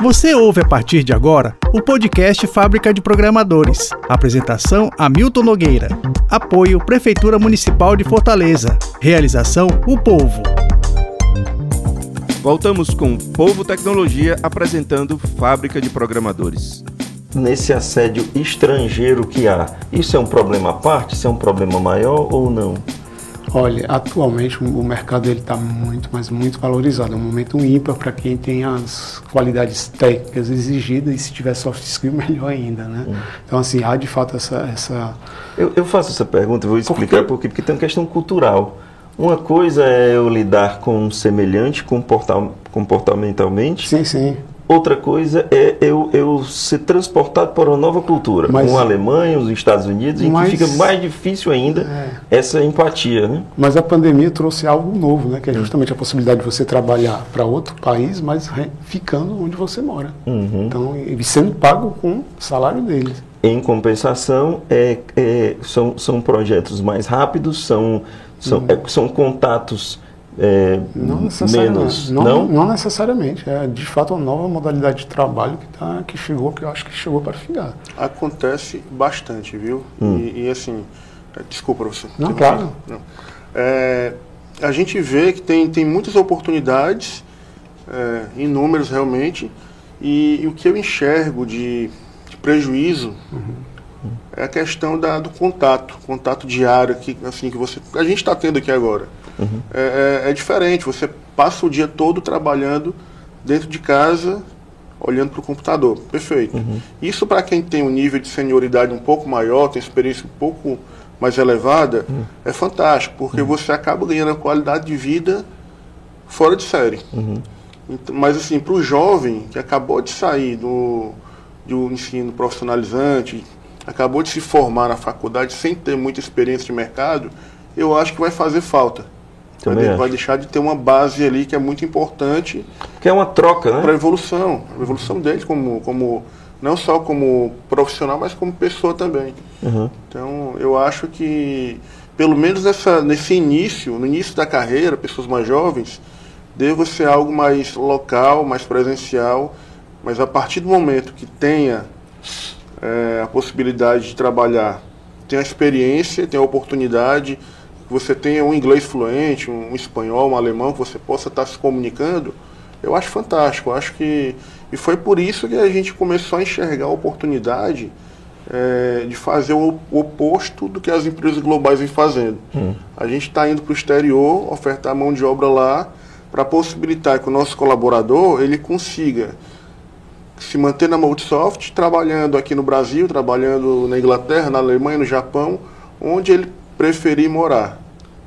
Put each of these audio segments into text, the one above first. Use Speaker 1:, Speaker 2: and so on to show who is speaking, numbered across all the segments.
Speaker 1: Você ouve a partir de agora o podcast Fábrica de Programadores. Apresentação Hamilton Nogueira. Apoio Prefeitura Municipal de Fortaleza. Realização O Povo.
Speaker 2: Voltamos com Povo Tecnologia apresentando Fábrica de Programadores.
Speaker 3: Nesse assédio estrangeiro que há, isso é um problema à parte? Isso é um problema maior ou não?
Speaker 4: Olha, atualmente o mercado ele está muito, mas muito valorizado. É um momento ímpar para quem tem as qualidades técnicas exigidas e se tiver soft skill melhor ainda, né? Hum. Então assim há de fato essa, essa...
Speaker 3: Eu, eu faço essa pergunta, vou explicar por quê? Porque tem uma questão cultural. Uma coisa é eu lidar com um semelhante comportamentalmente.
Speaker 4: Sim, sim.
Speaker 3: Outra coisa é eu, eu ser transportado para uma nova cultura, mas, com a Alemanha, os Estados Unidos, mas, em que fica mais difícil ainda é, essa empatia. Né?
Speaker 4: Mas a pandemia trouxe algo novo, né? que é justamente a possibilidade de você trabalhar para outro país, mas ficando onde você mora. Uhum. Então, e sendo pago com o salário deles.
Speaker 3: Em compensação, é, é, são, são projetos mais rápidos, são, são, uhum. é, são contatos é,
Speaker 4: não necessariamente. Menos, não, não? não necessariamente. É de fato uma nova modalidade de trabalho que, tá, que chegou, que eu acho que chegou para ficar.
Speaker 5: Acontece bastante, viu? Hum. E, e, assim, é, desculpa você.
Speaker 4: Não, claro. Não.
Speaker 5: É, a gente vê que tem, tem muitas oportunidades, é, em números realmente, e, e, o que eu enxergo de, de prejuízo uhum. é a questão da, do contato, contato diário que, assim, que você, a gente está tendo aqui agora. Uhum. É, é, é, diferente, você passa o dia todo trabalhando dentro de casa, olhando para o computador. Perfeito. Uhum. Isso para quem tem um nível de senioridade um pouco maior, tem experiência um pouco mais elevada, uhum. é fantástico, porque uhum. você acaba ganhando a qualidade de vida fora de série. Uhum. Então, mas assim, para o jovem que acabou de sair do, do ensino profissionalizante, acabou de se formar na faculdade sem ter muita experiência de mercado, eu acho que vai fazer falta. Também vai, deixar de ter uma base ali que é muito importante.
Speaker 3: Que é uma troca, né?
Speaker 5: Para a evolução. A evolução dele como, como, não só como profissional, mas como pessoa também. Uhum. Então, eu acho que, pelo menos nessa, nesse início, no início da carreira, pessoas mais jovens, deva ser algo mais local, mais presencial, mas a partir do momento que tenha é, a possibilidade de trabalhar, tenha a experiência, tenha a oportunidade, que você tenha um inglês fluente, um espanhol, um alemão, que você possa estar se comunicando, eu acho fantástico. Eu acho que e foi por isso que a gente começou a enxergar a oportunidade é, de fazer o, oposto do que as empresas globais vêm fazendo. Hum. A gente está indo para o exterior, ofertar mão de obra lá, para possibilitar que o nosso colaborador ele consiga se manter na Multisoft, trabalhando aqui no Brasil, trabalhando na Inglaterra, na Alemanha, no Japão, onde ele preferir morar.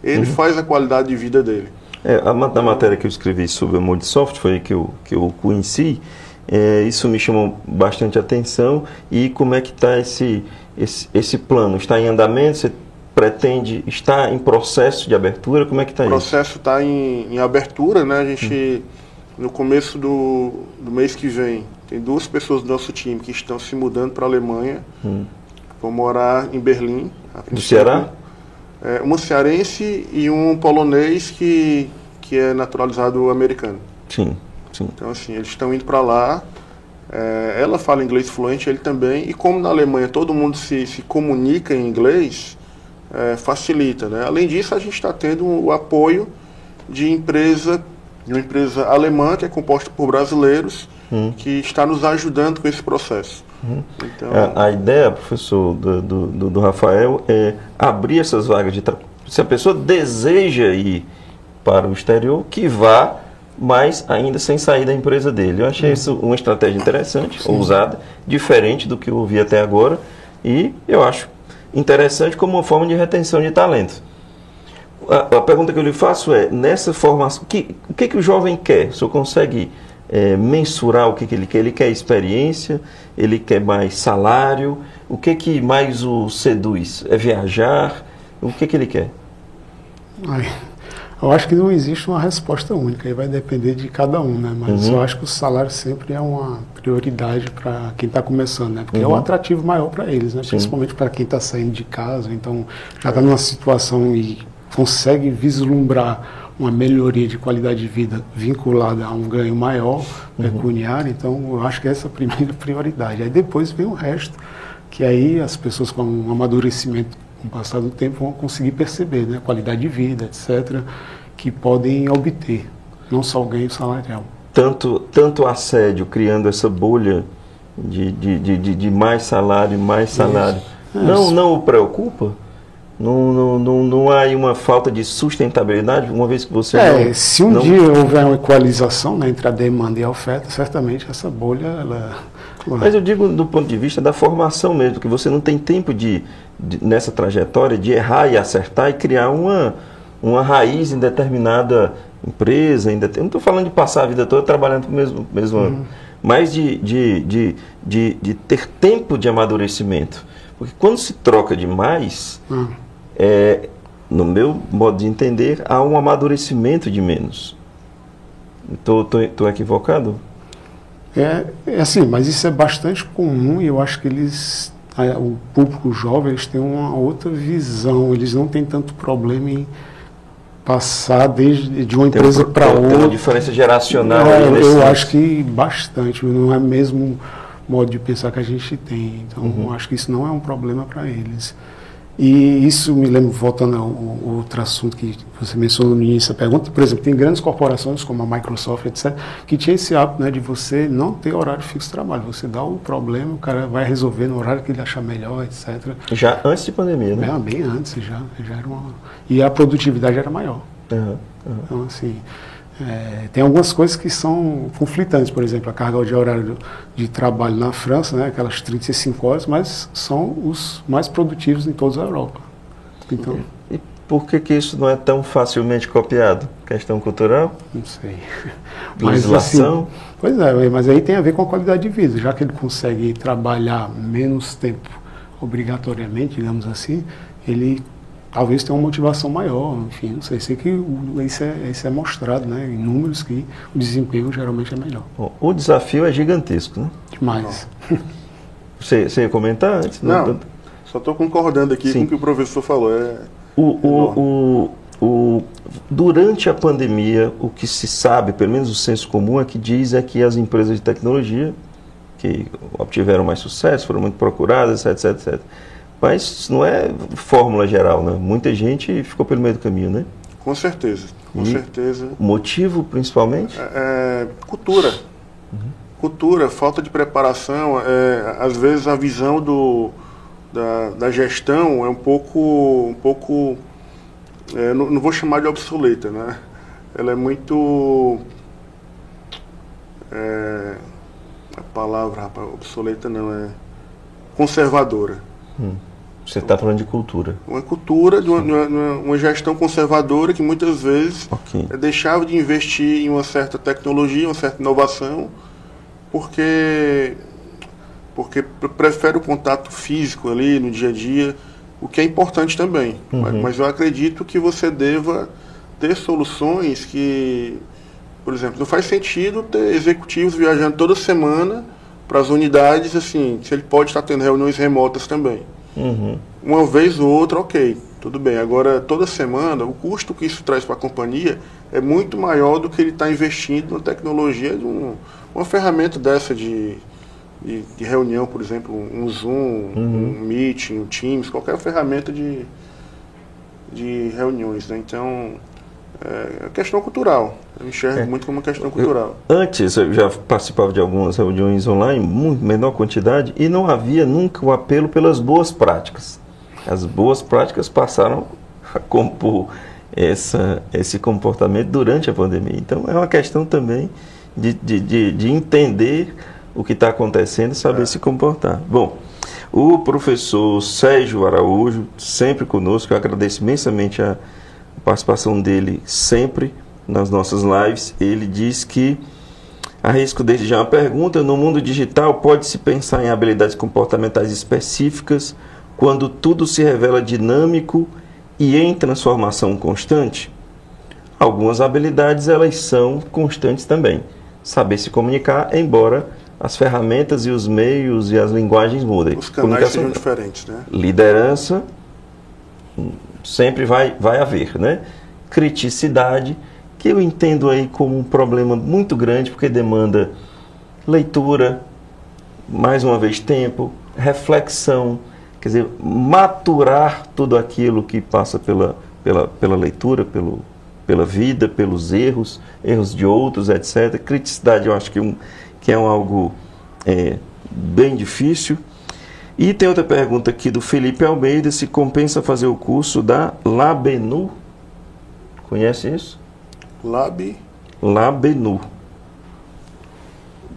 Speaker 5: Ele uhum. faz a qualidade de vida dele.
Speaker 3: É, a, a, matéria que eu escrevi sobre a Multisoft foi que eu, que eu conheci. É, isso me chamou bastante atenção. E como é que está esse, esse, esse plano? Está em andamento? Você pretende, está em processo de abertura? Como é que está
Speaker 5: isso? O processo está em, em, abertura, né? A gente, hum. no começo do, do mês que vem, tem duas pessoas do nosso time que estão se mudando para a Alemanha. Hum. Vão morar em Berlim.
Speaker 3: Do Ceará?
Speaker 5: É, uma cearense e um polonês que, que é naturalizado americano.
Speaker 3: Sim, sim.
Speaker 5: Então, assim, eles estão indo para lá. É, ela fala inglês fluente, ele também. E como na Alemanha todo mundo se, se comunica em inglês, é, facilita. Né? Além disso, a gente está tendo o apoio de empresa, de uma empresa alemã que é composta por brasileiros, hum. que está nos ajudando com esse processo.
Speaker 3: Uhum. Então... A, a, ideia, professor, do, do, do, Rafael, é abrir essas vagas de trabalho. Se a pessoa deseja ir para o exterior, que vá, mas ainda sem sair da empresa dele. Eu achei uhum. isso uma estratégia interessante, Sim. ousada, diferente do que eu ouvi até agora, e eu acho interessante como uma forma de retenção de talento. A, a pergunta que eu lhe faço é, nessa formação, que, o que, que o jovem quer? O senhor consegue é, mensurar o que, que ele quer? Ele quer experiência? ele quer mais salário, o que que mais o seduz? É viajar? O que que ele quer?
Speaker 4: Ai, eu acho que não existe uma resposta única, aí vai depender de cada um, né? Mas uhum. eu acho que o salário sempre é uma prioridade para quem está começando, né? Porque uhum. é o um atrativo maior para eles, né? Sim. Principalmente para quem está saindo de casa, então já está numa situação e consegue vislumbrar uma melhoria de qualidade de vida vinculada a um ganho maior pecuniário, então eu acho que essa é a primeira prioridade. Aí depois vem o resto, que aí as pessoas com um amadurecimento com o passar do tempo vão conseguir perceber, né? Qualidade de vida, etc., que podem obter, não só o ganho salarial.
Speaker 3: Tanto, tanto assédio, criando essa bolha de, de, de, de, mais salário, mais salário, não, não o preocupa? Não, não, não, não há aí uma falta de sustentabilidade, uma vez que você
Speaker 4: É,
Speaker 3: não,
Speaker 4: se um
Speaker 3: não-
Speaker 4: dia houver uma equalização né, entre a demanda e a oferta, certamente essa bolha, ela...
Speaker 3: Mas eu digo do ponto de vista da formação mesmo, que você não tem tempo de, de- nessa trajetória de errar e acertar e criar uma, uma raiz em determinada empresa. Em det- Eu não estou falando de passar a vida toda trabalhando para o mesmo, mesmo mas de, de, de, de, de ter tempo de amadurecimento. Porque quando se troca demais,
Speaker 4: Hum.
Speaker 3: É, no meu modo de entender, há um amadurecimento de menos. Estou equivocado?
Speaker 4: É, é assim, mas isso é bastante comum e eu acho que eles, o público jovem, eles têm uma outra visão, eles não têm tanto problema em passar desde de uma
Speaker 3: Tem um
Speaker 4: empresa para
Speaker 3: tem uma
Speaker 4: outra.
Speaker 3: diferença geracional
Speaker 4: É, eu acho que bastante, não é mesmo modo de pensar que a gente tem. Então,
Speaker 3: Uhum.
Speaker 4: acho que isso não é um problema para eles. E isso me lembra, voltando ao, ao outro assunto que você mencionou no início da pergunta, por exemplo, tem grandes corporações como a Microsoft, etc., que tinha esse hábito né, de você não ter horário fixo de trabalho. Você dá o problema, o cara vai resolver no horário que ele achar melhor, etc.
Speaker 3: Já antes de pandemia, né?
Speaker 4: Bem, bem antes já, já era uma... E a produtividade era maior.
Speaker 3: Aham, aham.
Speaker 4: Então, assim, é, tem algumas coisas que são conflitantes, por exemplo, a carga de horário de trabalho na França, né, aquelas 35 horas, mas são os mais produtivos em toda a Europa. Então,
Speaker 3: E por que, que isso não é tão facilmente copiado? Questão cultural?
Speaker 4: não sei.
Speaker 3: Legislação?
Speaker 4: assim, pois é, mas aí tem a ver com a qualidade de vida. Já que ele consegue trabalhar menos tempo obrigatoriamente, digamos assim, ele talvez tenha uma motivação maior, enfim, não sei. Sei que isso é, isso é mostrado né, em números que o desempenho geralmente é melhor.
Speaker 3: Bom, o desafio é gigantesco, né?
Speaker 4: Demais.
Speaker 3: Você, você ia comentar antes?
Speaker 5: Não, só estou concordando aqui
Speaker 3: Sim.
Speaker 5: com o que o professor falou. É,
Speaker 3: O, o, o, o- durante a pandemia, o que se sabe, pelo menos o senso comum, é que diz é que as empresas de tecnologia que obtiveram mais sucesso, foram muito procuradas, etc, etc, etc. Mas não é fórmula geral, né? Muita gente ficou pelo meio do caminho, né?
Speaker 5: com certeza, com
Speaker 3: E-
Speaker 5: certeza.
Speaker 3: O motivo, principalmente?
Speaker 5: É, cultura. Cultura, falta de preparação. É, às vezes a visão do, da, da gestão é um pouco. Um pouco é, não, não vou chamar de obsoleta, né? Ela é muito. É, a palavra, rapaz, obsoleta não, é conservadora.
Speaker 3: Você está falando de cultura.
Speaker 5: Uma cultura de uma, uma- uma- gestão conservadora que muitas vezes
Speaker 3: Ok.
Speaker 5: é, deixava de investir em uma certa tecnologia, uma certa inovação, porque porque pre- prefere o contato físico ali no dia a dia, o que é importante também. Mas, mas eu acredito que você deva ter soluções que, por exemplo, não faz sentido ter executivos viajando toda semana para as unidades, assim, se ele pode estar tendo reuniões remotas também
Speaker 3: Uhum.
Speaker 5: uma vez ou outra, ok, tudo bem. Agora, toda semana, o custo que isso traz para a companhia é muito maior do que ele está investindo na tecnologia de um- uma ferramenta dessa de, de, de reunião, por exemplo, um Zoom, um Meeting, um Teams, qualquer ferramenta de, de reuniões. Né? Então, é questão cultural. Eu enxergo
Speaker 3: É.
Speaker 5: muito como uma questão cultural.
Speaker 3: Antes eu já participava de algumas reuniões online, muito menor quantidade, e não havia nunca o apelo pelas boas práticas. As boas práticas passaram a compor essa, esse comportamento durante a pandemia. Então é uma questão também de, de, de, de entender o que está acontecendo e saber se comportar. Bom, o professor Sérgio Araújo, sempre conosco, eu agradeço imensamente a participação dele sempre nas nossas lives. Ele diz que, arrisco desde já uma pergunta, no mundo digital pode-se pensar em habilidades comportamentais específicas quando tudo se revela dinâmico e em transformação constante? Algumas habilidades elas são constantes também. Saber se comunicar, embora as ferramentas e os meios e as linguagens mudem.
Speaker 5: Os canais sejam diferentes, né?
Speaker 3: liderança hum, sempre vai, vai haver, né? criticidade, que eu entendo aí como um problema muito grande, porque demanda leitura, mais uma vez tempo, reflexão, quer dizer, maturar tudo aquilo que passa pela, pela, pela leitura, pelo, pela vida, pelos erros, erros de outros, etc. Criticidade eu acho que, um, que é um algo é, bem difícil. E tem outra pergunta aqui do Felipe Almeida, se compensa fazer o curso da Labenu. Conhece isso?
Speaker 5: Lab.
Speaker 3: Labenu.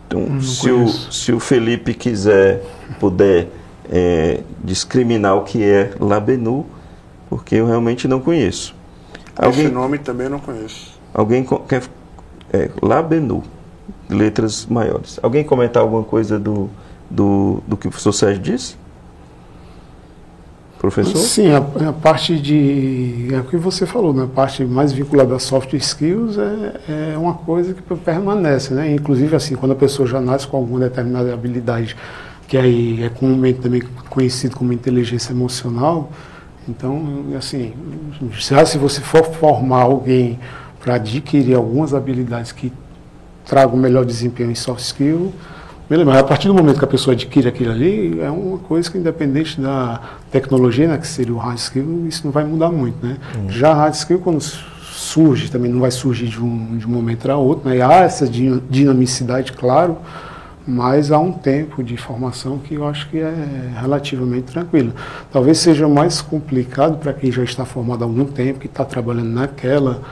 Speaker 3: Então, se o, se o Felipe quiser, puder é, discriminar o que é Labenu, porque eu realmente não conheço.
Speaker 5: Alguém, Esse nome também não conheço.
Speaker 3: Alguém quer. É, Labenu, letras maiores. Alguém comentar alguma coisa do, do, do que o professor Sérgio disse? Professor?
Speaker 4: Sim, a, a, parte de. É o que você falou, né? a parte mais vinculada a soft skills é, é uma coisa que permanece, né? Inclusive, assim, quando a pessoa já nasce com alguma determinada habilidade, que aí é comumente também conhecido como inteligência emocional, então, assim, já se você for formar alguém para adquirir algumas habilidades que tragam melhor desempenho em soft skill, Beleza, mas a partir do momento que a pessoa adquire aquilo ali, é uma coisa que independente da tecnologia, né, que seria o hard skill, isso não vai mudar muito, né? Uhum. Já hard skill, quando surge, também não vai surgir de um, de um momento para outro, né? E há essa dinamicidade, claro, mas há um tempo de formação que eu acho que é relativamente tranquilo. Talvez seja mais complicado para quem já está formado há algum tempo, que está trabalhando naquela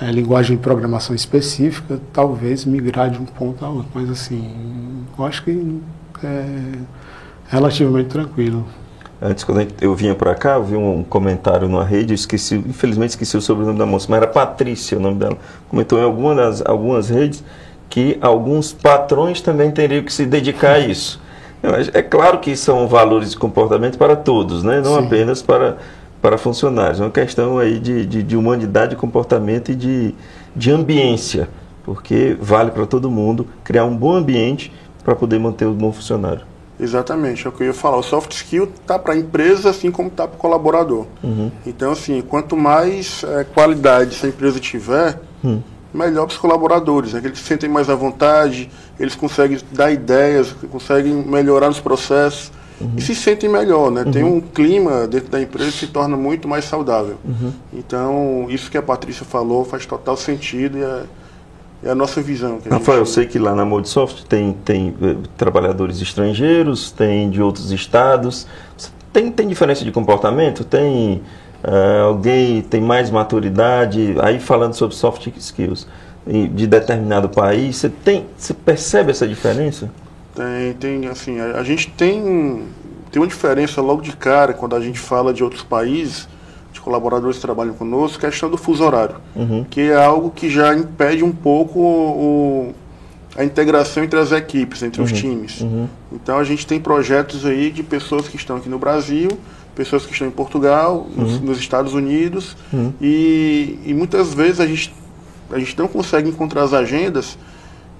Speaker 4: é, linguagem de programação específica, talvez migrar de um ponto a outro. Mas assim, eu acho que é relativamente tranquilo.
Speaker 3: Antes, quando eu vinha para cá, eu vi um comentário numa rede, eu esqueci, infelizmente esqueci o sobrenome da moça, mas era Patrícia o nome dela. Comentou em alguma das, algumas redes que alguns patrões também teriam que se dedicar a isso. É claro que são valores de comportamento para todos, né? não Sim. apenas para para funcionários. É uma questão aí de, de, de humanidade, de comportamento e de, de ambiência, porque vale para todo mundo criar um bom ambiente para poder manter o bom funcionário.
Speaker 5: Exatamente, é o que eu ia falar. O soft skill está para a empresa assim como está para o colaborador. Uhum. Então, assim, quanto mais é, qualidade essa empresa tiver, uhum. melhor para os colaboradores. Né? Eles se sentem mais à vontade, eles conseguem dar ideias, conseguem melhorar os processos uhum. e se sentem melhor, né? Uhum. Tem um clima dentro da empresa que se torna muito mais saudável. Uhum. Então, isso que a Patrícia falou faz total sentido e é, é a nossa visão.
Speaker 3: Rafael, gente... eu sei que lá na Modsoft tem, tem uh, trabalhadores estrangeiros, tem de outros estados. Tem, tem diferença de comportamento? Tem uh, alguém tem mais maturidade? Aí falando sobre soft skills de determinado país, você tem, você percebe essa diferença?
Speaker 5: Tem, tem, assim, a, a, gente tem, tem uma diferença logo de cara quando a gente fala de outros países, de colaboradores que trabalham conosco, questão do fuso horário, uhum. que é algo que já impede um pouco o, a integração entre as equipes, entre uhum. os times. Uhum. Então a gente tem projetos aí de pessoas que estão aqui no Brasil, pessoas que estão em Portugal, nos, uhum. nos Estados Unidos, uhum. e, e muitas vezes a gente, a gente não consegue encontrar as agendas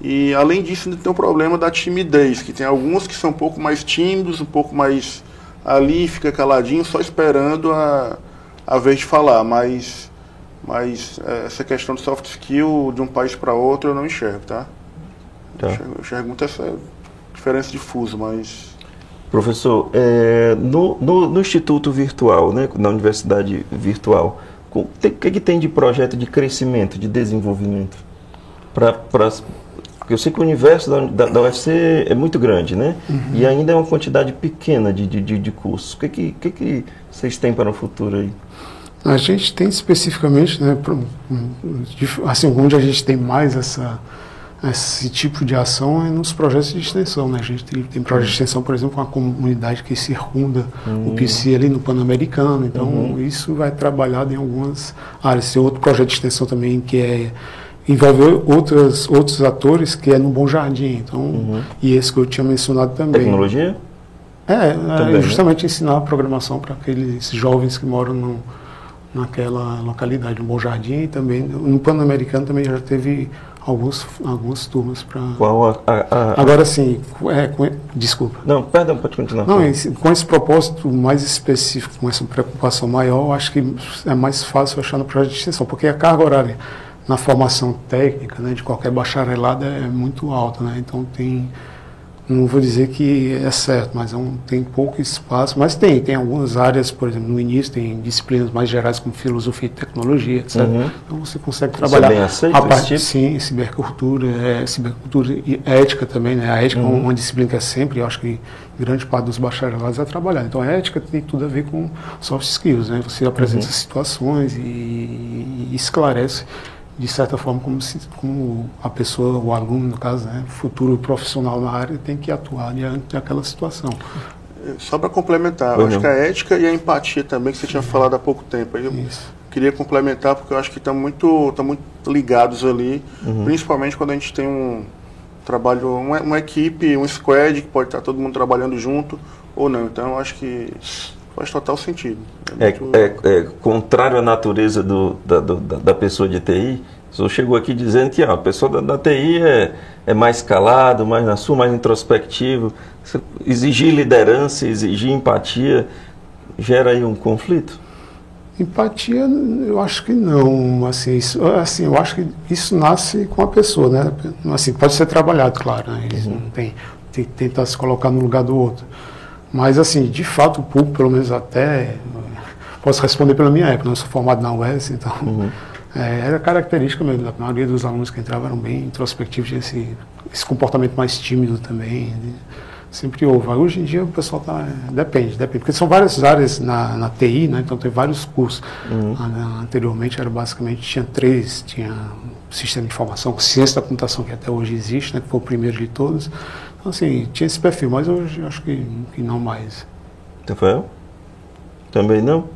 Speaker 5: e além disso, ainda tem o problema da timidez, que tem alguns que são um pouco mais tímidos, um pouco mais ali, fica caladinho, só esperando a, a vez de falar. Mas, mas é, essa questão do soft skill de um país para outro eu não enxergo, tá? tá. Eu, enxergo, eu enxergo muito essa diferença de fuso, mas.
Speaker 3: Professor, é, no, no, no, Instituto Virtual, né, na Universidade Virtual, o que, que tem de projeto de crescimento, de desenvolvimento? Para porque eu sei que o universo da, da, da UFC é muito grande, né? Uhum. E ainda é uma quantidade pequena de, de, de cursos. O que, que, que, que vocês têm para o futuro aí?
Speaker 4: A gente tem especificamente, né, assim, onde a gente tem mais essa, esse tipo de ação é nos projetos de extensão. Né? A gente tem, tem projetos de extensão, por exemplo, com a comunidade que circunda uhum. o PC ali no Pan-Americano. Então, uhum. isso vai trabalhado em algumas áreas. Tem outro projeto de extensão também que é envolve outras, outros atores que é no Bom Jardim. Então, uhum. E esse que eu tinha mencionado também.
Speaker 3: Tecnologia?
Speaker 4: É, é também, é justamente né? ensinar a programação para aqueles jovens que moram no, naquela localidade, no Bom Jardim e também no Pan-Americano também já teve alguns, algumas turmas para. Agora sim, é, com- desculpa.
Speaker 3: Não, perdão, pode continuar.
Speaker 4: Não, esse- com esse propósito mais específico, com essa preocupação maior, acho que é mais fácil achar no projeto de extensão, porque a carga horária na formação técnica né, de qualquer bacharelado é muito alta, né? Então tem, não vou dizer que é certo, mas é um- tem pouco espaço, mas tem, tem algumas áreas, por exemplo, no início tem disciplinas mais gerais como filosofia e tecnologia, etc.
Speaker 3: Uhum.
Speaker 4: Então você consegue
Speaker 3: Isso é
Speaker 4: trabalhar
Speaker 3: bem aceito,
Speaker 4: a parte,
Speaker 3: tipo?
Speaker 4: sim, cibercultura, é, cibercultura e ética também, né? A ética é
Speaker 3: Uhum.
Speaker 4: uma disciplina que é sempre, eu acho que grande parte dos bacharelados é trabalhar. Então a ética tem tudo a ver com soft skills, né? Você apresenta
Speaker 3: Uhum.
Speaker 4: situações e, e esclarece de certa forma como, se, como a pessoa, o aluno no caso, né, futuro profissional na área tem que atuar diante daquela situação.
Speaker 5: Só para complementar, acho que a ética e a empatia também, que você tinha falado há pouco tempo. Eu
Speaker 4: Isso.
Speaker 5: queria complementar porque eu acho que estão muito, tão muito ligados ali,
Speaker 3: Uhum.
Speaker 5: principalmente quando a gente tem um trabalho, uma, uma equipe, um squad que pode estar todo mundo trabalhando junto ou não. Então eu acho que faz total sentido.
Speaker 3: É,
Speaker 5: muito-
Speaker 3: é- é contrário à natureza do- da, do- da- pessoa de TI. O senhor chegou aqui dizendo que ah, a pessoa da, da TI é, é mais calado, mais na sua, mais introspectivo. Exigir liderança, exigir empatia, gera aí um conflito?
Speaker 4: Empatia, eu acho que não. Assim, isso, assim, eu acho que isso nasce com a pessoa, né? Assim, pode ser trabalhado, claro. Né? Eles não tem, tem que tentar se colocar no lugar do outro. Mas, assim, de fato, o público, pelo menos até. Posso responder pela minha época, né? eu sou formado na UES, então. é, era característica mesmo. A maioria dos alunos que entravam eram bem introspectivos, tinha esse, esse comportamento mais tímido também. né? Sempre houve. Hoje em dia o pessoal tá. Depende, depende. Porque são várias áreas na, na TI, né? Então tem vários cursos. Ah, né, Anteriormente era basicamente, tinha três, tinha sistema de informação, ciência da computação, que até hoje existe, né? Que foi o primeiro de todos. Então, assim, tinha esse perfil, mas hoje eu acho que, que não mais.
Speaker 3: Rafael? Também não?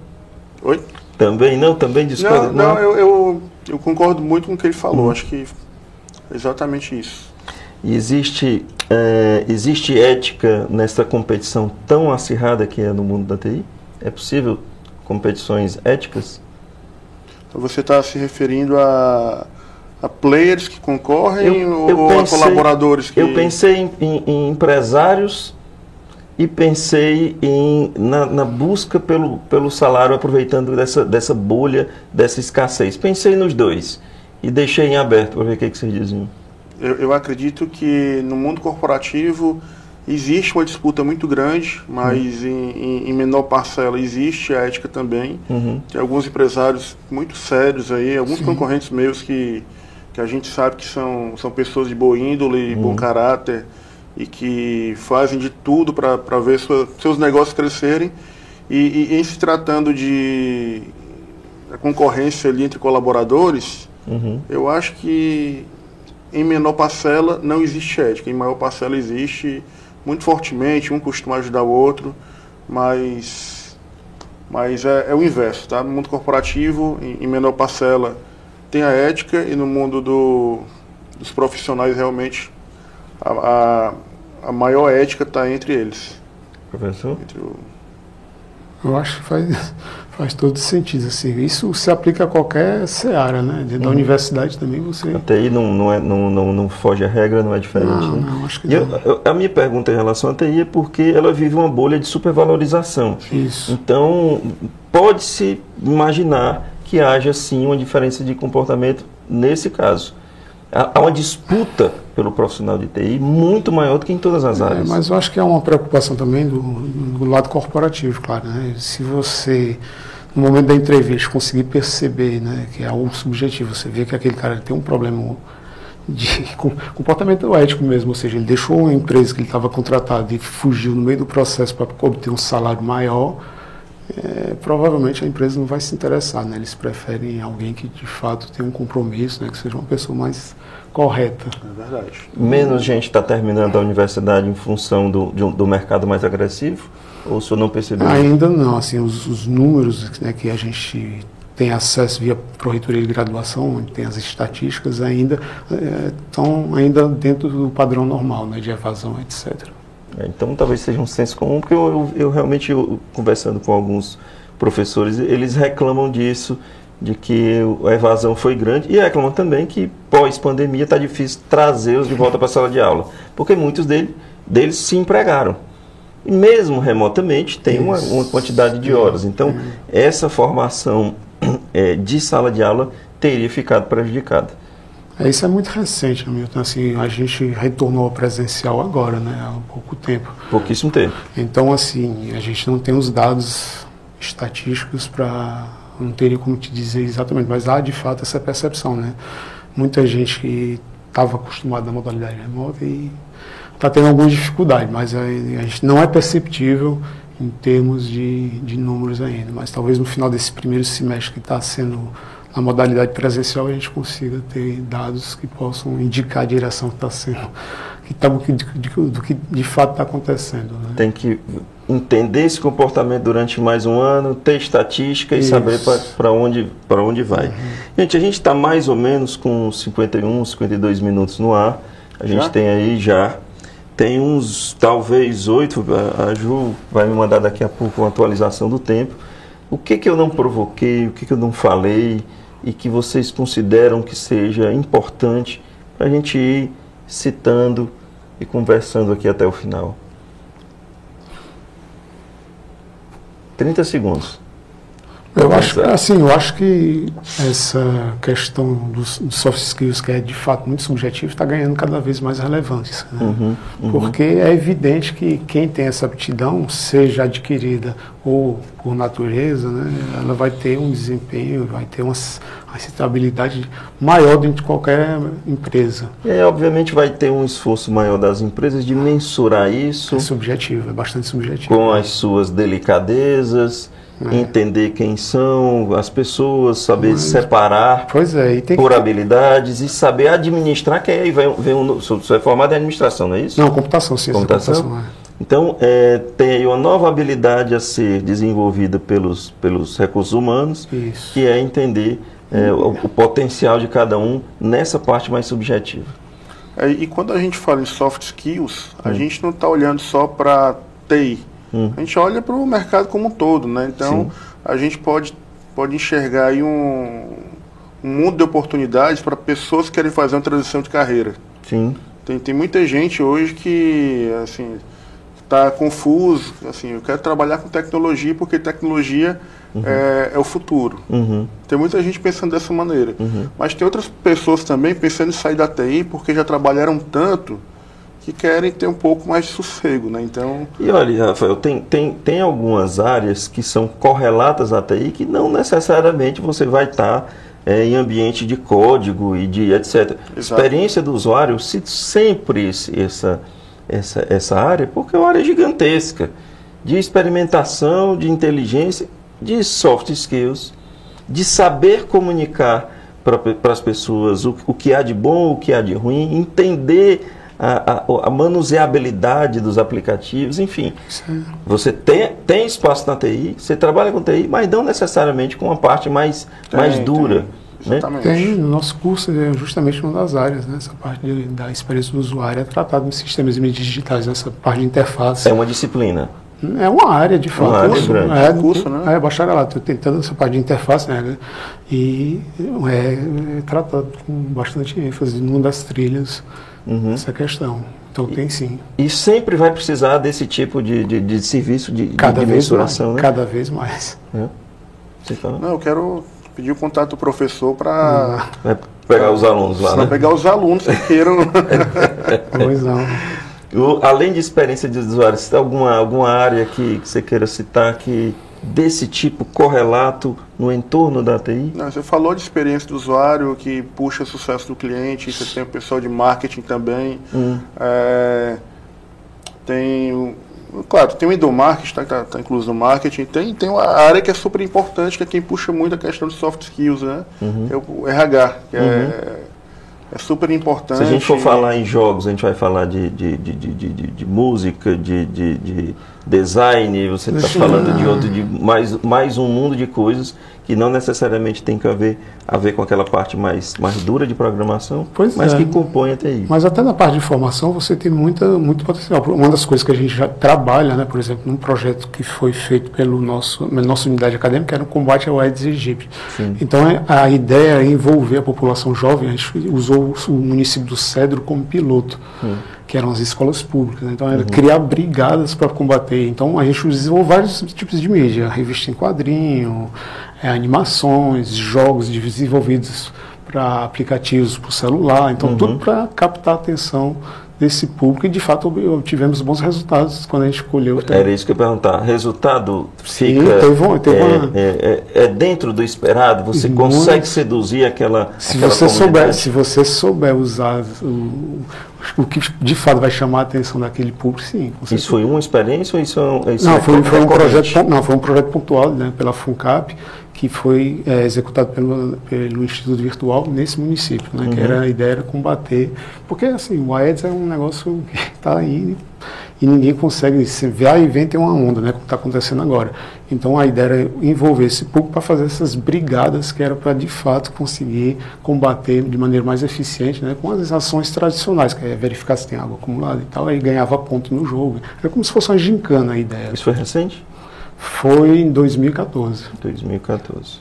Speaker 5: Oi?
Speaker 3: Também não? Também discorda?
Speaker 5: Não, não eu, eu, eu concordo muito com o que ele falou. Acho que é exatamente isso.
Speaker 3: E existe, é, existe ética nessa competição tão acirrada que é no mundo da TI? É possível competições éticas?
Speaker 5: Então você está se referindo a, a players que concorrem
Speaker 3: Eu-
Speaker 5: ou,
Speaker 3: eu
Speaker 5: ou
Speaker 3: pensei-
Speaker 5: a colaboradores que.
Speaker 3: Eu pensei em, em- em empresários e pensei em, na, na busca pelo, pelo salário, aproveitando dessa, dessa bolha, dessa escassez. Pensei nos dois e deixei em aberto para ver o que, que vocês diziam.
Speaker 5: Eu, eu acredito que no mundo corporativo existe uma disputa muito grande, mas em, em- em menor parcela existe a ética também.
Speaker 3: Uhum.
Speaker 5: Tem alguns empresários muito sérios aí, alguns concorrentes meus que, que a gente sabe que são, são pessoas de boa índole, bom caráter e que fazem de tudo para ver sua- seus negócios crescerem. E, e em se tratando de concorrência ali entre colaboradores,
Speaker 3: Uhum.
Speaker 5: eu acho que em menor parcela não existe ética, em maior parcela existe muito fortemente, um costuma ajudar o outro, mas, mas é, é o inverso, tá? No mundo corporativo, em, em menor parcela, tem a ética e no mundo do, dos profissionais realmente a, a, a maior ética está entre eles.
Speaker 3: Professor?
Speaker 5: Entre o,
Speaker 4: Eu acho que faz, faz todo sentido. Assim. Isso se aplica a qualquer seara, né? Dentro da universidade também você.
Speaker 3: A TI não, não, é, não, não, não foge à regra, não é diferente.
Speaker 4: Não,
Speaker 3: né?
Speaker 4: não, acho que
Speaker 3: E eu- eu- a minha pergunta em relação à TI é porque ela vive uma bolha de supervalorização.
Speaker 4: Isso.
Speaker 3: Então, pode-se imaginar que haja sim uma diferença de comportamento nesse caso. Há uma disputa pelo profissional de TI muito maior do que em todas as
Speaker 4: É,
Speaker 3: áreas.
Speaker 4: mas eu acho que é uma preocupação também do, do lado corporativo, claro. Né? Se você, no momento da entrevista, conseguir perceber né, que é algo subjetivo, você vê que aquele cara tem um problema de com- comportamento ético mesmo, ou seja, ele deixou uma empresa que ele estava contratado e fugiu no meio do processo para obter um salário maior, é, provavelmente a empresa não vai se interessar. Né? Eles preferem alguém que de fato tenha um compromisso, né, que seja uma pessoa mais correta.
Speaker 5: é verdade.
Speaker 3: Menos gente está terminando a universidade em função do, de um- do mercado mais agressivo? Ou o senhor não percebeu?
Speaker 4: Ainda não, assim, os, os números né, que a gente tem acesso via Proreitoria de Graduação, onde tem as estatísticas, ainda estão ainda dentro do padrão normal, né, de evasão, etc.
Speaker 3: É, Então talvez seja um senso comum, porque eu, eu- eu realmente, eu, conversando com alguns professores, eles reclamam disso, de que a evasão foi grande e reclamam também que pós-pandemia está difícil trazê-los de volta para a sala de aula, porque muitos dele, deles se empregaram. E mesmo remotamente tem uma, uma quantidade de horas. Então, essa formação é, de sala de aula teria ficado prejudicada.
Speaker 4: É, isso é muito recente, Milton. Assim, a gente retornou ao presencial agora, né? Há pouco tempo.
Speaker 3: Pouquíssimo tempo.
Speaker 4: Então, assim, a gente não tem os dados estatísticos para não teria como te dizer exatamente, mas há de fato essa percepção, né? Muita gente que estava acostumada à modalidade remota e está tendo alguma dificuldade, mas a, a, gente não é perceptível em termos de, de números ainda. Mas talvez no final desse primeiro semestre que está sendo a modalidade presencial a gente consiga ter dados que possam indicar a direção que está sendo, que tá, do, que, do que de fato está acontecendo. Né?
Speaker 3: Tem que entender esse comportamento durante mais um ano, ter estatística Isso. e saber para onde, onde vai. Uhum. Gente, a gente está mais ou menos com 51, 52 minutos no ar. A gente já? tem aí já. Tem uns, talvez, oito. A Ju vai me mandar daqui a pouco uma atualização do tempo. O que, que eu não provoquei, o que, que eu não falei e que vocês consideram que seja importante para a gente ir citando e conversando aqui até o final? 30 segundos.
Speaker 4: Eu acho, assim, eu acho que essa questão dos, dos, soft skills, que é de fato muito subjetivo, está ganhando cada vez mais relevância. Né? Uhum, uhum. Porque é evidente que quem tem essa aptidão, seja adquirida ou por natureza, né, ela vai ter um desempenho, vai ter uma, estabilidade maior dentro de qualquer empresa.
Speaker 3: E aí, obviamente, vai ter um esforço maior das empresas de mensurar isso.
Speaker 4: É subjetivo, é bastante subjetivo.
Speaker 3: Com as suas delicadezas é. entender quem são as pessoas, saber Mas, separar
Speaker 4: é,
Speaker 3: por que... habilidades e saber administrar, que aí vem, vem um, você é formado em administração, não é isso?
Speaker 4: Não, computação, sim.
Speaker 3: Computação? computação é. Então, é, tem aí uma nova habilidade a ser desenvolvida pelos, pelos recursos humanos, isso. que é entender é, o, o, potencial de cada um nessa parte mais subjetiva.
Speaker 5: É, e quando a gente fala em soft skills, a hum. gente não está olhando só para TI, Hum. A gente olha para o mercado como um todo, né? Então, Sim. a gente pode, pode enxergar aí um, um mundo de oportunidades para pessoas que querem fazer uma transição de carreira.
Speaker 3: Sim.
Speaker 5: Tem, tem muita gente hoje que, assim, está confuso, assim, eu quero trabalhar com tecnologia porque tecnologia uhum. é, é, o futuro. Uhum. Tem muita gente pensando dessa maneira. Uhum. Mas tem outras pessoas também pensando em sair da TI porque já trabalharam tanto que querem ter um pouco mais de sossego, né? Então...
Speaker 3: E olha, Rafael, tem, tem, tem algumas áreas que são correlatas à TI que não necessariamente você vai estar é, em ambiente de código e de etc. Exato. Experiência do usuário, cito sempre esse, essa, essa, essa área, porque é uma área gigantesca de experimentação, de inteligência, de soft skills, de saber comunicar para as pessoas o, o que há de bom, o que há de ruim, entender a, a, a manuseabilidade dos aplicativos, enfim. Sim. Você tem, tem espaço na TI, você trabalha com TI, mas não necessariamente com uma parte mais, tem, mais dura.
Speaker 4: Tem. Né? Tem, no nosso curso é justamente uma das áreas, né? essa parte de, da experiência do usuário é tratado nos sistemas digitais, essa parte de interface.
Speaker 3: É uma disciplina.
Speaker 4: É uma área, de fato. Uma
Speaker 3: área curso, grande.
Speaker 4: É, curso, né? É, bacharelato. Tentando essa parte de interface, né? E é, é tratado com bastante ênfase numa das trilhas uhum. essa questão. Então tem sim.
Speaker 3: E sempre vai precisar desse tipo de, de, de serviço de,
Speaker 4: cada
Speaker 3: de
Speaker 4: vez
Speaker 3: mensuração,
Speaker 4: mais,
Speaker 3: né?
Speaker 4: Cada vez mais. É.
Speaker 5: Você fala? Não, eu quero pedir o contato do professor para...
Speaker 3: Vai pegar os alunos lá,
Speaker 5: Para
Speaker 3: né?
Speaker 5: pegar os alunos que queiram...
Speaker 4: pois não.
Speaker 3: além de experiência de usuário, tem alguma, alguma área que, que você queira citar que desse tipo correlato no entorno da TI?
Speaker 5: Não, você falou de experiência do usuário que puxa sucesso do cliente, você tem o pessoal de marketing também. Hum. É, tem, claro, tem o endomarketing, está tá, tá incluso no marketing, tem, tem uma área que é super importante, que é quem puxa muito a questão de soft skills, né? Uhum. É o RH, que é, uhum. é é super importante.
Speaker 3: Se a gente for falar em jogos, a gente vai falar de, de, de, de, de, música, de, de design, você está falando de outro, de mais, mais um mundo de coisas que não necessariamente tem que haver a ver com aquela parte mais, mais dura de programação,
Speaker 4: Pois
Speaker 3: mas
Speaker 4: é.
Speaker 3: que compõe até isso.
Speaker 4: Mas até na parte de informação você tem muita, muito potencial. Uma das coisas que a gente já trabalha, né, por exemplo, num projeto que foi feito pelo nosso pela nossa unidade acadêmica, era o combate ao Aedes aegypti. Então é- a ideia é envolver a população jovem. A gente usou o município do Cedro como piloto, que eram as escolas públicas. né? Então era criar brigadas para combater. Então a gente usou vários tipos de mídia, revista em quadrinho, é, animações, jogos desenvolvidos para aplicativos para o celular, então tudo para captar a atenção desse público e de fato ob- tivemos bons resultados quando a gente escolheu.
Speaker 3: Era isso que eu ia perguntar. Resultado
Speaker 4: Sim,
Speaker 3: fica
Speaker 4: teve um- teve
Speaker 3: é,
Speaker 4: uma-
Speaker 3: é, é- é dentro do esperado? Você
Speaker 4: Muito.
Speaker 3: consegue seduzir aquela
Speaker 4: Se
Speaker 3: aquela
Speaker 4: você, souber,
Speaker 3: comunidade?
Speaker 4: se você souber usar o, o que de fato vai chamar a atenção daquele público, sim.
Speaker 3: Isso foi uma experiência ou isso é um, isso
Speaker 4: Não,
Speaker 3: é
Speaker 4: foi, foi um projeto, não, foi um projeto pontual né, pela FUNCAP, que foi é, executado pelo, pelo Instituto Virtual nesse município, né, que era, a ideia era combater, porque assim, o Aedes é um negócio que está aí e ninguém consegue, se vai e vem tem uma onda, né, como está acontecendo agora. Então a ideia era envolver esse público para fazer essas brigadas que era para de fato conseguir combater de maneira mais eficiente, né, com as ações tradicionais, que é verificar se tem água acumulada e tal, aí ganhava ponto no jogo. Era como se fosse uma gincana a ideia.
Speaker 3: Isso foi recente?
Speaker 4: Foi em 2014.
Speaker 3: 2014.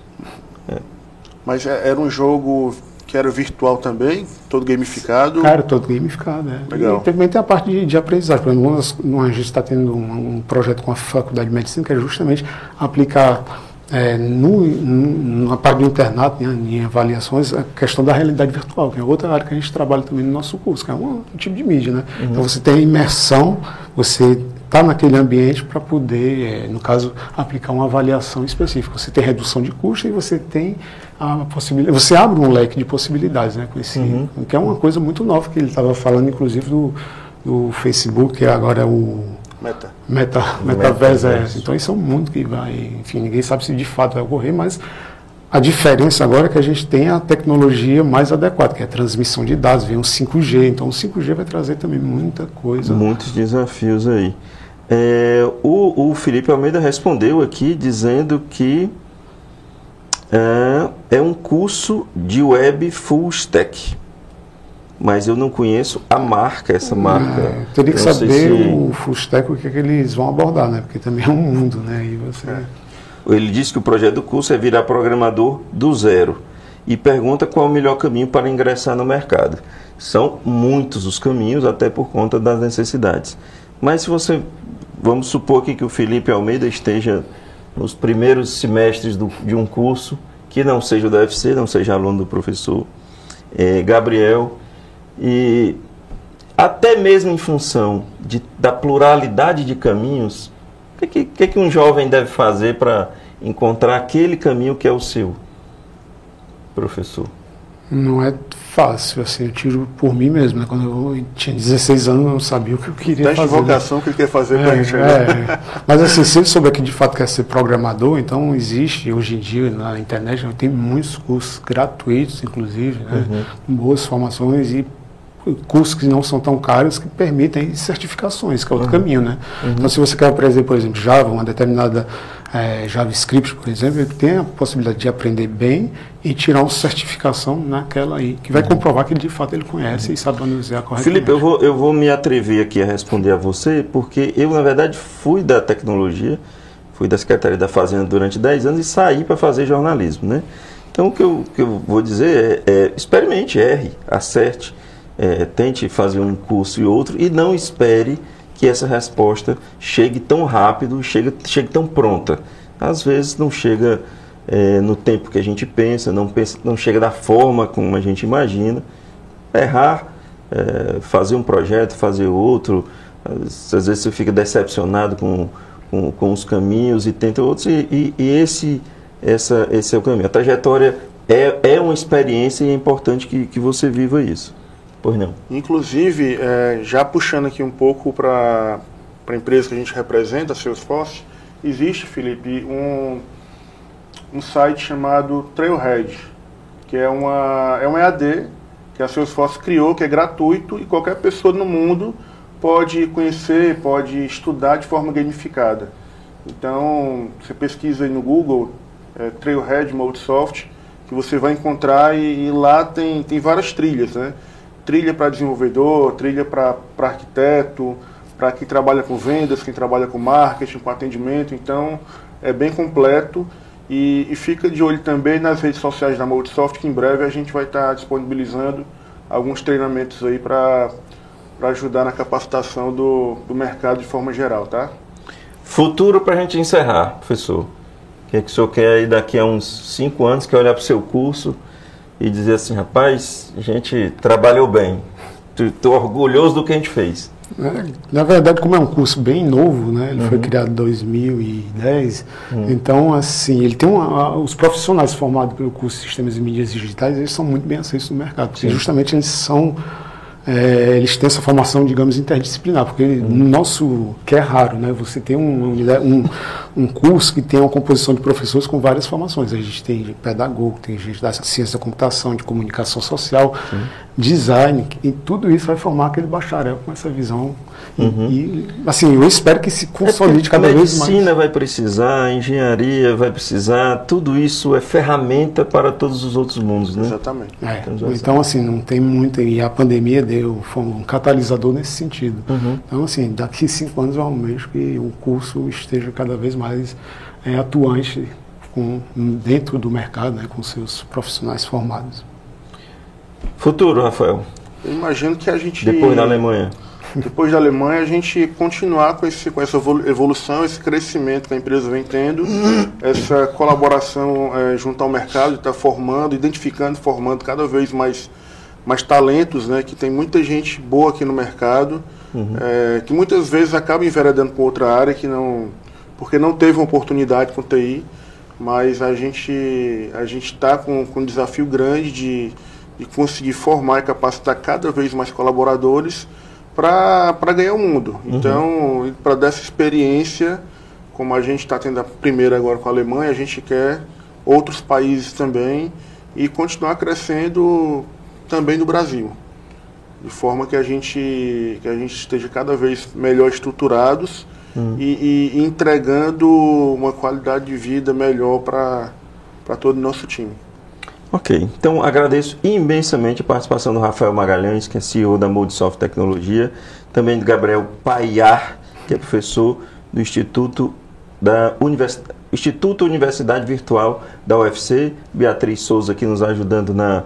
Speaker 5: Mas é- era um jogo que era virtual também, todo gamificado.
Speaker 4: Cara, todo gamificado, né?
Speaker 5: Legal.
Speaker 4: E também tem a parte de, de aprendizagem. Por exemplo, a gente está tendo um, um projeto com a Faculdade de Medicina que é justamente aplicar é, no, no- na parte do internato, né, em avaliações, a questão da realidade virtual, que é outra área que a gente trabalha também no nosso curso, que é um, um tipo de mídia, né? Então você tem a imersão, você está naquele ambiente para poder, é, no caso, aplicar uma avaliação específica. Você tem redução de custo e você tem a possibilidade, você abre um leque de possibilidades, né? Com esse, que é uma coisa muito nova que ele estava falando, inclusive do, do Facebook, que agora é o
Speaker 5: Meta.
Speaker 4: Meta, metaverso, é.
Speaker 3: Metaverso.
Speaker 4: Então isso é um mundo que vai, enfim, ninguém sabe se de fato vai ocorrer, mas a diferença agora é que a gente tem a tecnologia mais adequada, que é a transmissão de dados, vem o 5G, então o 5G vai trazer também muita coisa.
Speaker 3: Muitos desafios aí. É, o, o Felipe Almeida respondeu aqui dizendo que é, é um curso de web full stack. Mas eu não conheço a marca, essa marca.
Speaker 4: É, teria que saber
Speaker 3: se-
Speaker 4: o full stack o que, é que eles vão abordar, né? Porque também é um mundo, né? E você...
Speaker 3: Ele disse que o projeto do curso é virar programador do zero e pergunta qual é o melhor caminho para ingressar no mercado. São muitos os caminhos, até por conta das necessidades. Mas se você, vamos supor aqui que o Felipe Almeida esteja nos primeiros semestres do- de um curso que não seja o da UFC, não seja aluno do professor eh, Gabriel, e até mesmo em função de, da pluralidade de caminhos, o que, que que um jovem deve fazer para encontrar aquele caminho que é o seu, professor?
Speaker 4: Não é fácil, assim, eu tiro por mim mesmo, né? Quando eu tinha 16 anos, eu não sabia o que eu queria
Speaker 5: Teste de
Speaker 4: fazer. né?
Speaker 5: vocação que ele quer fazer
Speaker 4: É,
Speaker 5: gente. né?
Speaker 4: é. Mas assim, se ele souber que de fato quer ser programador, então existe hoje em dia na internet, tem muitos cursos gratuitos, inclusive, né, com boas formações e cursos que não são tão caros que permitem certificações, que é outro caminho, né? Então, se você quer aprender, por exemplo, Java, uma determinada eh, JavaScript, por exemplo, ele tem a possibilidade de aprender bem e tirar uma certificação naquela aí, que vai comprovar que de fato ele conhece e sabe manusear corretamente.
Speaker 3: Felipe, eu vou, eu vou me atrever aqui a responder a você, porque eu, na verdade, fui da tecnologia, fui da Secretaria da Fazenda durante 10 anos e saí para fazer jornalismo, né? Então, o que eu, que eu vou dizer é, é experimente, erre, acerte, é, tente fazer um curso e outro e não espere que essa resposta chegue tão rápido, chegue, chegue tão pronta. Às vezes não chega é, no tempo que a gente pensa, não, pensa, não chega da forma como a gente imagina. Errar, é, fazer um projeto, fazer outro, às às vezes você fica decepcionado com, com, com os caminhos e tenta outros, e, e- e esse, essa, esse é o caminho. A trajetória é, é uma experiência e é importante que, que você viva isso. Pois não.
Speaker 5: Inclusive, é, já puxando aqui um pouco para a empresa que a gente representa, Salesforce, existe, Felipe, um, um site chamado Trailhead, que é uma, é um EAD que a Salesforce criou, que é gratuito e qualquer pessoa no mundo pode conhecer, pode estudar de forma gamificada. Então, você pesquisa aí no Google, é, Trailhead Modesoft, que você vai encontrar e, e, lá tem, tem várias trilhas, né? Trilha para desenvolvedor, trilha para arquiteto, para quem trabalha com vendas, quem trabalha com marketing, com atendimento. Então, é bem completo. E, e fica de olho também nas redes sociais da Moldsoft, que em breve a gente vai estar tá disponibilizando alguns treinamentos aí para ajudar na capacitação do, do mercado de forma geral, tá?
Speaker 3: Futuro para a gente encerrar, professor. O que, é que o senhor quer aí daqui a uns cinco anos, que olhar para o seu curso e dizer assim, rapaz, a gente trabalhou bem, estou orgulhoso do que a gente fez.
Speaker 4: É, na verdade, como é um curso bem novo, né? Ele uhum. foi criado em 2010. Uhum. Então, assim, ele tem uma, os profissionais formados pelo curso de Sistemas e Mídias Digitais, eles são muito bem aceitos no mercado, porque Sim. justamente eles são é, eles têm essa formação, digamos, interdisciplinar, porque uhum. no nosso, que é raro, né, você tem um, um, um curso que tem uma composição de professores com várias formações. A gente tem pedagogo, tem gente da ciência da computação, de comunicação social, design, e tudo isso vai formar aquele bacharel com essa visão Uhum. E, assim, eu espero que se consolide é cada vez mais.
Speaker 3: A medicina vai precisar, a engenharia vai precisar, tudo isso é ferramenta para todos os outros mundos, né?
Speaker 5: Exatamente.
Speaker 4: É, então, assim, não tem muito, e a pandemia deu, foi um catalisador nesse sentido. Uhum. Então, assim, daqui cinco anos eu almejo que o curso esteja cada vez mais é, atuante com, dentro do mercado, né, com seus profissionais formados.
Speaker 3: Futuro, Rafael?
Speaker 5: Eu imagino que a gente...
Speaker 3: Depois da Alemanha
Speaker 5: depois da Alemanha, a gente continuar com, esse, com essa evolução, esse crescimento que a empresa vem tendo, essa colaboração é, junto ao mercado, de estar tá formando, identificando, formando cada vez mais, mais talentos, né, que tem muita gente boa aqui no mercado, uhum. é, que muitas vezes acaba enveredando para outra área, que não, porque não teve uma oportunidade com TI, mas a gente a está com, com um desafio grande de, de conseguir formar e capacitar cada vez mais colaboradores, para ganhar o mundo. Uhum. Então, para dessa experiência, como a gente está tendo a primeira agora com a Alemanha, a gente quer outros países também e continuar crescendo também no Brasil. De forma que a gente, que a gente esteja cada vez melhor estruturados uhum. e, e, entregando uma qualidade de vida melhor para todo o nosso time.
Speaker 3: Ok, então agradeço imensamente a participação do Rafael Magalhães, que é CEO da Moldsoft Tecnologia, também do Gabriel Paiar, que é professor do Instituto da Univers... Instituto Universidade Virtual da UFC, Beatriz Souza aqui nos ajudando na,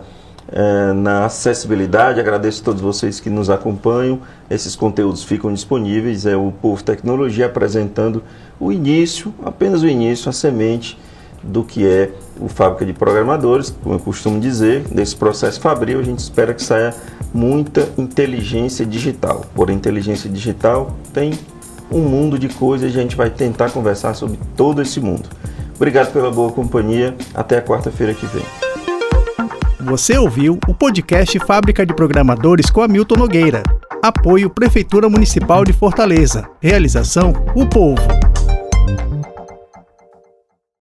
Speaker 3: eh, na acessibilidade. Agradeço a todos vocês que nos acompanham. Esses conteúdos ficam disponíveis. É o Povo Tecnologia apresentando o início, apenas o início, a semente do que é o Fábrica de Programadores, como eu costumo dizer, desse processo fabril, a gente espera que saia muita inteligência digital. Por inteligência digital tem um mundo de coisas e a gente vai tentar conversar sobre todo esse mundo. Obrigado pela boa companhia, até a quarta-feira que vem.
Speaker 1: Você ouviu o podcast Fábrica de Programadores com Hamilton Nogueira. Apoio Prefeitura Municipal de Fortaleza. Realização O Povo.